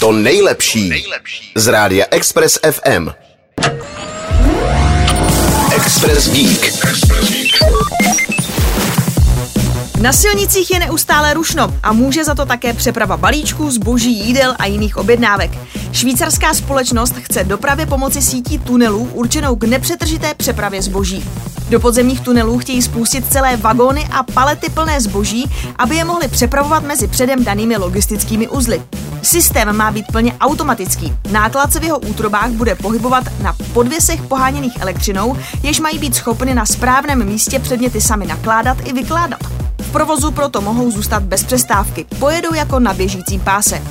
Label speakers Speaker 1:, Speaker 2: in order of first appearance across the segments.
Speaker 1: To nejlepší z rádia Express FM. Express Geek.
Speaker 2: Na silnicích je neustále rušno a může za to také přeprava balíčků, zboží, jídel a jiných objednávek. Švýcarská společnost chce dopravě pomoci sítí tunelů určenou k nepřetržité přepravě zboží. Do podzemních tunelů chtějí spustit celé vagóny a palety plné zboží, aby je mohli přepravovat mezi předem danými logistickými uzly. Systém má být plně automatický. Náklad se v jeho útrobách bude pohybovat na podvěsech poháněných elektřinou, jež mají být schopny na správném místě předměty sami nakládat i vykládat. V provozu proto mohou zůstat bez přestávky. Pojedou jako na běžícím páse.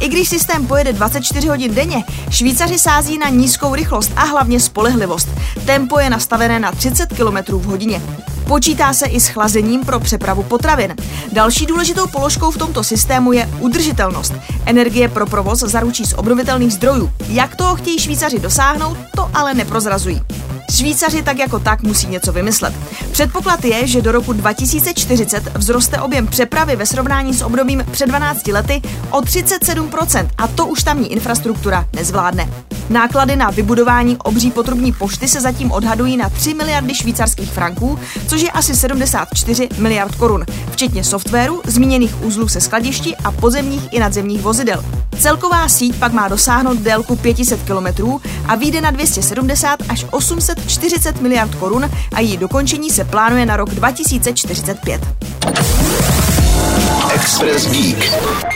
Speaker 2: I když systém pojede 24 hodin denně, Švýcaři sází na nízkou rychlost a hlavně spolehlivost. Tempo je nastavené na 30 km v hodině. Počítá se i s chlazením pro přepravu potravin. Další důležitou položkou v tomto systému je udržitelnost. Energie pro provoz zaručí z obnovitelných zdrojů. Jak toho chtějí Švýcaři dosáhnout, to ale neprozrazují. Švýcaři tak jako tak musí něco vymyslet. Předpoklad je, že do roku 2040 vzroste objem přepravy ve srovnání s obdobím před 12 lety o 37% a to už tamní infrastruktura nezvládne. Náklady na vybudování obří potrubní pošty se zatím odhadují na 3 miliardy švýcarských franků, což je asi 74 miliard korun, včetně softwaru, zmíněných uzlů se skladišti a pozemních i nadzemních vozidel. Celková síť pak má dosáhnout délku 500 km a vyjde na 270 až 840 miliard korun a její dokončení se plánuje na rok 2045.
Speaker 1: Express Geek.